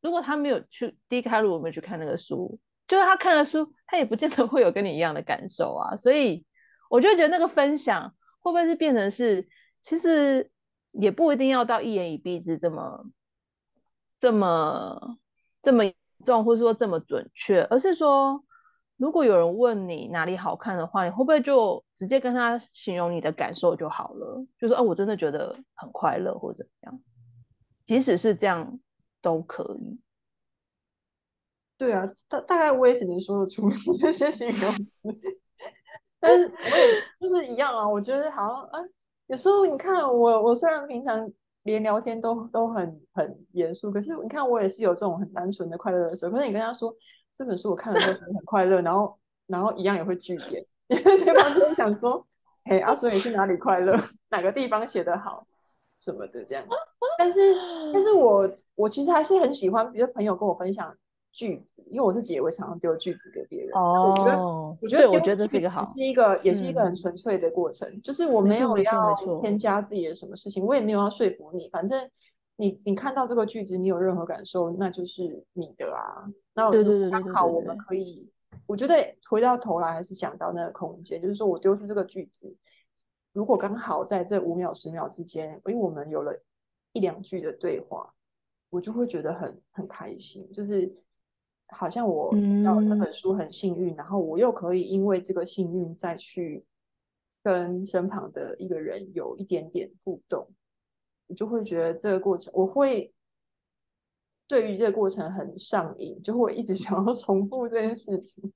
如果他没有去低开路，我没有去看那个书，就是他看了书，他也不见得会有跟你一样的感受啊。所以我就觉得那个分享会不会是变成是，其实也不一定要到一言以蔽之这么这么这么重，或者说这么准确，而是说。如果有人问你哪里好看的话，你会不会就直接跟他形容你的感受就好了？就说哦，我真的觉得很快乐，或者怎么样。即使是这样都可以。对啊，大大概我也只能说得出 (laughs) 这些形容词，但是我也就是一样啊。我觉得好像啊，有时候你看我，我虽然平常连聊天都都很很严肃，可是你看我也是有这种很单纯的快乐的时候。可是你跟他说。这本书我看了之后很快乐，然后然后一样也会句点，(laughs) 因为对方就是想说，嘿，阿水你是哪里快乐？(laughs) 哪个地方写得好？什么的这样。(laughs) 但是但是我我其实还是很喜欢，比如朋友跟我分享句子，因为我自己也会常常丢句子给别人。哦，我觉得我觉得我觉得这是一个好，是一个也是一个很纯粹的过程，嗯、就是我没有要添加自己的什么事情，我也没有要说服你，反正。你你看到这个句子，你有任何感受，那就是你的啊。那对对对，刚好我们可以，我觉得回到头来还是想到那个空间，就是说我丢出这个句子，如果刚好在这五秒十秒之间，因为我们有了一两句的对话，我就会觉得很很开心，就是好像我到这本书很幸运，嗯，然后我又可以因为这个幸运再去跟身旁的一个人有一点点互动。我就会觉得这个过程，我会对于这个过程很上瘾，就会一直想要 (laughs) 重复这件事情。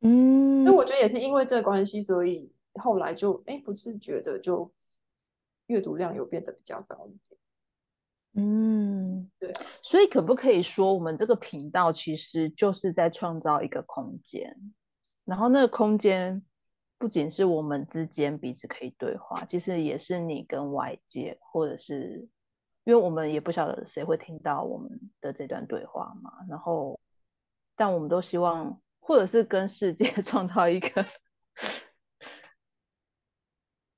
嗯，那我觉得也是因为这个关系，所以后来就哎不自觉的就阅读量有变得比较高一点。嗯，对啊。所以可不可以说，我们这个频道其实就是在创造一个空间，然后那个空间。不仅是我们之间彼此可以对话，其实也是你跟外界，或者是因为我们也不晓得谁会听到我们的这段对话嘛。然后，但我们都希望，或者是跟世界 (laughs) 创造一个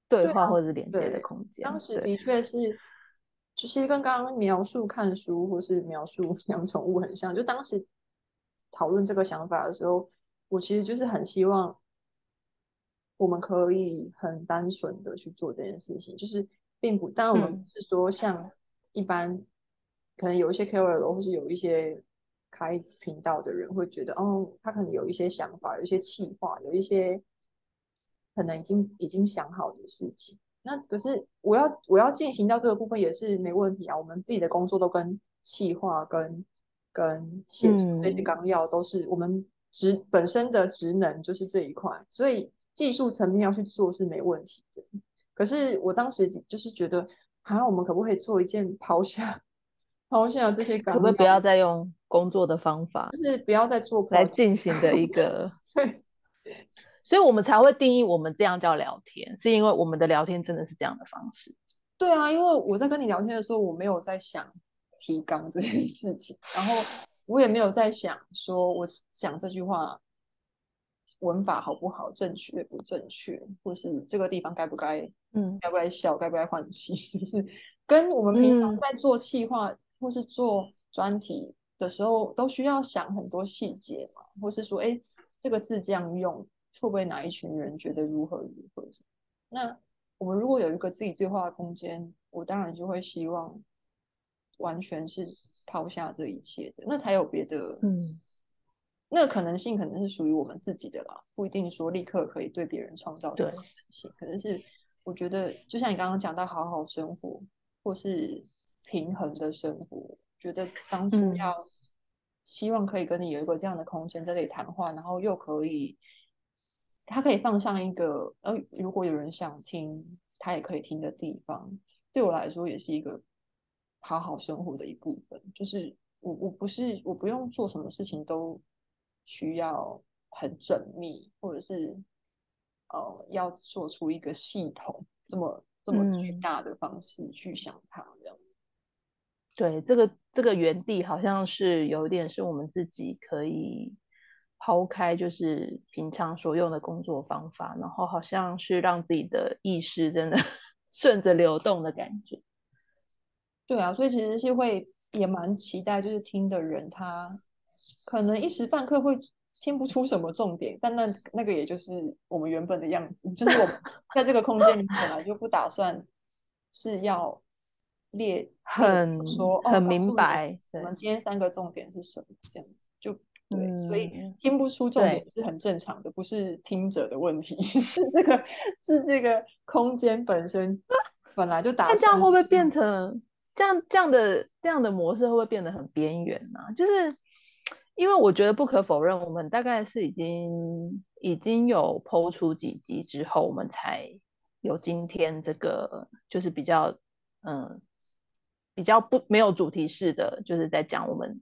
对话或者是连接的空间。当时的确是，其实跟刚刚描述看书或是描述 (laughs) 养宠物很像。就当时讨论这个想法的时候，我其实就是很希望。我们可以很单纯的去做这件事情，就是并不，当然我们不是说像一般、嗯、可能有一些 KOL 或是有一些开频道的人会觉得，哦，他可能有一些想法，有一些气话，有一些可能已经已经想好的事情。那可是我要我要进行到这个部分也是没问题啊。我们自己的工作都跟企划跟跟写出这些纲要都是我们职本身的职能就是这一块，所以。技术层面要去做是没问题的，可是我当时就是觉得，好像我们可不可以做一件抛下抛下这些，可不可以不要再用工作的方法，就是不要再做来进行的一个，(laughs) 对，所以我们才会定义我们这样叫聊天，是因为我们的聊天真的是这样的方式。对啊，因为我在跟你聊天的时候，我没有在想提纲这件事情，然后我也没有在想说我讲这句话。文法好不好，正确不正确，或是这个地方该不该，嗯，该不该笑，该不该换气，(laughs) 就是跟我们平常在做企划或是做专题的时候，都需要想很多细节嘛，或是说，哎，这个字这样用，会不会哪一群人觉得如何如何？那我们如果有一个自己对话的空间，我当然就会希望完全是抛下这一切的，那才有别的，嗯。那可能性可能是属于我们自己的啦，不一定说立刻可以对别人创造这个可能性。可能是我觉得，就像你刚刚讲到好好生活，或是平衡的生活，觉得当初要希望可以跟你有一个这样的空间在这里谈话，然后又可以，他可以放上一个，呃，如果有人想听，他也可以听的地方，对我来说也是一个好好生活的一部分。就是我我不是我不用做什么事情都。需要很缜密，或者是呃，要做出一个系统这么这么巨大的方式去想它，这样、嗯。对，这个这个原地好像是有一点是我们自己可以抛开，就是平常所用的工作方法，然后好像是让自己的意识真的 (laughs) 顺着流动的感觉。对啊，所以其实是会也蛮期待，就是听的人他可能一时半刻会听不出什么重点，但那那个也就是我们原本的样子，就是我们 (laughs) 在这个空间里本来就不打算是要列很说很明白，我们今天三个重点是什么这样子就。对，嗯、所以听不出重点是很正常的，不是听者的问题，(laughs) 是这个是这个空间本身本来就打。那这样会不会变成这样这样的这样的模式会不会变得很边缘呢？就是因为我觉得不可否认，我们大概是已经已经有抛出几集之后，我们才有今天这个就是比较嗯比较不没有主题式的，就是在讲我们。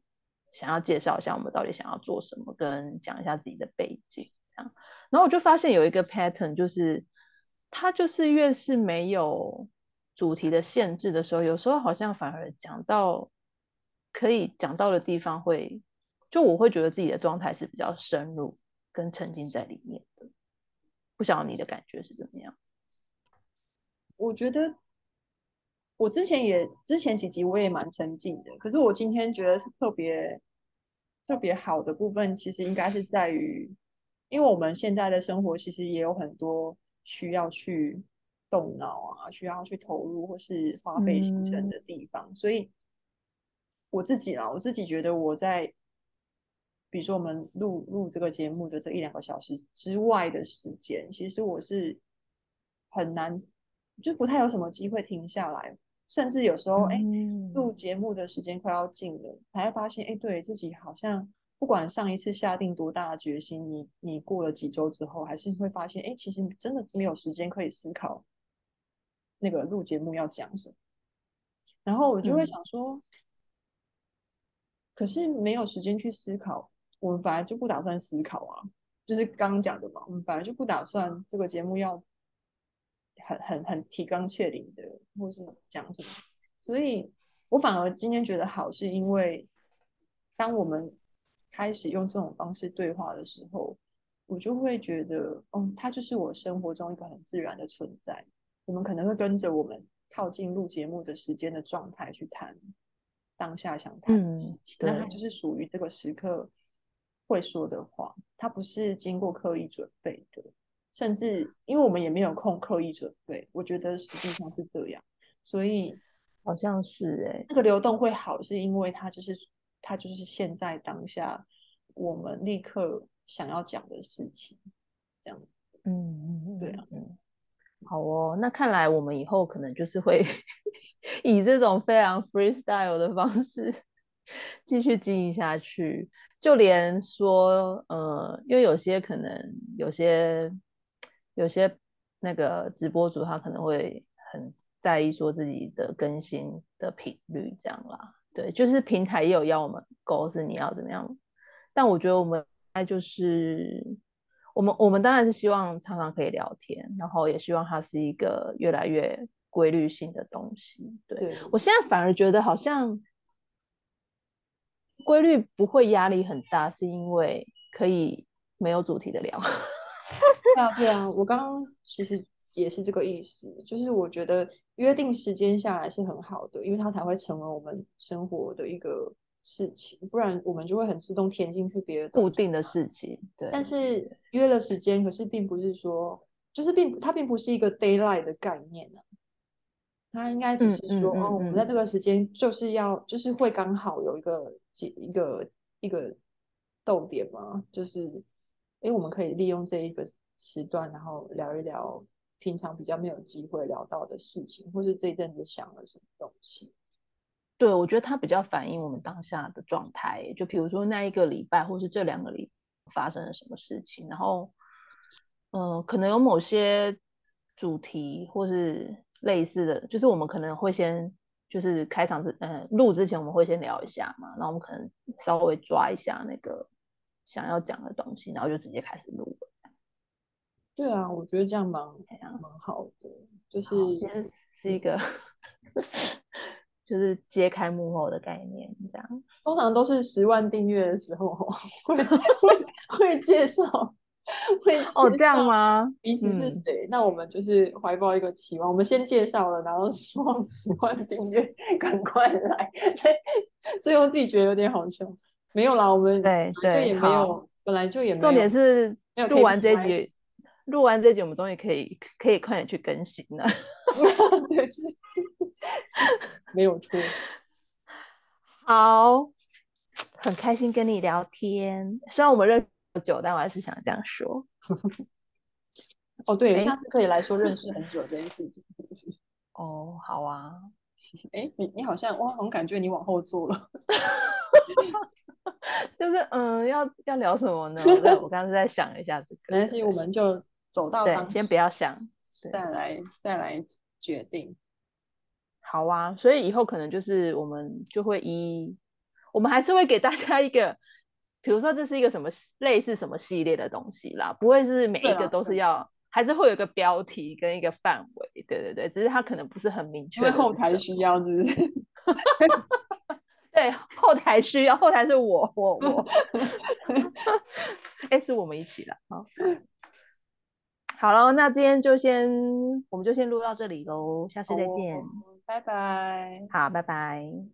想要介绍一下我们到底想要做什么，跟讲一下自己的背景，这样。然后我就发现有一个 pattern，就是他就是越是没有主题的限制的时候，有时候好像反而讲到可以讲到的地方会，就我会觉得自己的状态是比较深入跟沉浸在里面的。不晓得你的感觉是怎么样？我觉得。我之前也之前几集我也蛮沉浸的，可是我今天觉得特别特别好的部分，其实应该是在于，因为我们现在的生活其实也有很多需要去动脑啊，需要去投入或是花费心神的地方，嗯、所以我自己啊，我自己觉得我在，比如说我们录录这个节目的这一两个小时之外的时间，其实我是很难，就不太有什么机会停下来。甚至有时候，哎，录节目的时间快要近了，才会发现，哎，对自己好像不管上一次下定多大的决心，你你过了几周之后，还是会发现，哎，其实真的没有时间可以思考那个录节目要讲什么。然后我就会想说，嗯、可是没有时间去思考，我们本来就不打算思考啊，就是刚刚讲的嘛，我们本来就不打算这个节目要。很很很提纲挈领的，或是讲什么，所以我反而今天觉得好，是因为当我们开始用这种方式对话的时候，我就会觉得，嗯，它就是我生活中一个很自然的存在。我们可能会跟着我们靠近录节目的时间的状态去谈当下想谈的事情，那它就是属于这个时刻会说的话，它不是经过刻意准备的。甚至因为我们也没有空刻意准备，我觉得实际上是这样，所以好像是哎、欸，那个流动会好，是因为它就是它就是现在当下我们立刻想要讲的事情，这样，嗯嗯，对啊，嗯，好哦，那看来我们以后可能就是会 (laughs) 以这种非常 freestyle 的方式 (laughs) 继续经营下去，就连说呃，因为有些可能有些。有些那个直播主他可能会很在意说自己的更新的频率这样啦，对，就是平台也有要我们勾是你要怎么样，但我觉得我们爱就是我们我们当然是希望常常可以聊天，然后也希望它是一个越来越规律性的东西。对，对我现在反而觉得好像规律不会压力很大，是因为可以没有主题的聊。对啊，对啊，我刚刚其实也是这个意思，就是我觉得约定时间下来是很好的，因为它才会成为我们生活的一个事情，不然我们就会很自动填进去别的固定的事情。对，但是约了时间，可是并不是说，就是并它并不是一个 deadline 的概念呢、啊，它应该只是说，嗯嗯嗯嗯、哦，我们在这个时间就是要，就是会刚好有一个一个一个逗点嘛，就是。因为我们可以利用这一个时段，然后聊一聊平常比较没有机会聊到的事情，或是这一阵子想了什么东西。对，我觉得它比较反映我们当下的状态。就比如说那一个礼拜，或是这两个礼拜发生了什么事情，然后，嗯、可能有某些主题或是类似的，就是我们可能会先就是开场之嗯录之前，我们会先聊一下嘛，然后我们可能稍微抓一下那个。想要讲的东西，然后就直接开始录了。对啊，我觉得这样蛮蛮好的，就是今天是一个 (laughs) 就是揭开幕后的概念，这样。通常都是十万订阅的时候会 (laughs) 会会介绍会哦，这样吗？彼此是谁？嗯、那我们就是怀抱一个期望，我们先介绍了，然后希望十万订阅赶快来。(laughs) 所以我自己觉得有点好笑，没有啦，我们对对也没有，本来就也没有。重点是录完这集，录完这集，我们终于可以可以快点去更新了。(laughs) (laughs) 没有错。好，很开心跟你聊天。虽然我们认识很久，但我还是想这样说。(laughs) 哦，对，欸、下次可以来说认识很久这件事情。哦，好啊。哎，你你好像，我好像感觉你往后坐了。(laughs) 就是嗯，要要聊什么呢？我我刚刚在想一下这个。没关系，我们就走到当先不要想，再来再来决定。好啊，所以以后可能就是我们就会一，我们还是会给大家一个，比如说这是一个什么类似什么系列的东西啦，不会是每一个都是要，啊、还是会有一个标题跟一个范围，对对对，只是它可能不是很明确。因为后台需要，是不是？(laughs) 对，后台需要，后台是我我我，(laughs) 哎，是我们一起的，好。好了，那今天就先，我们就先录到这里喽，下次再见。拜拜，好，拜拜。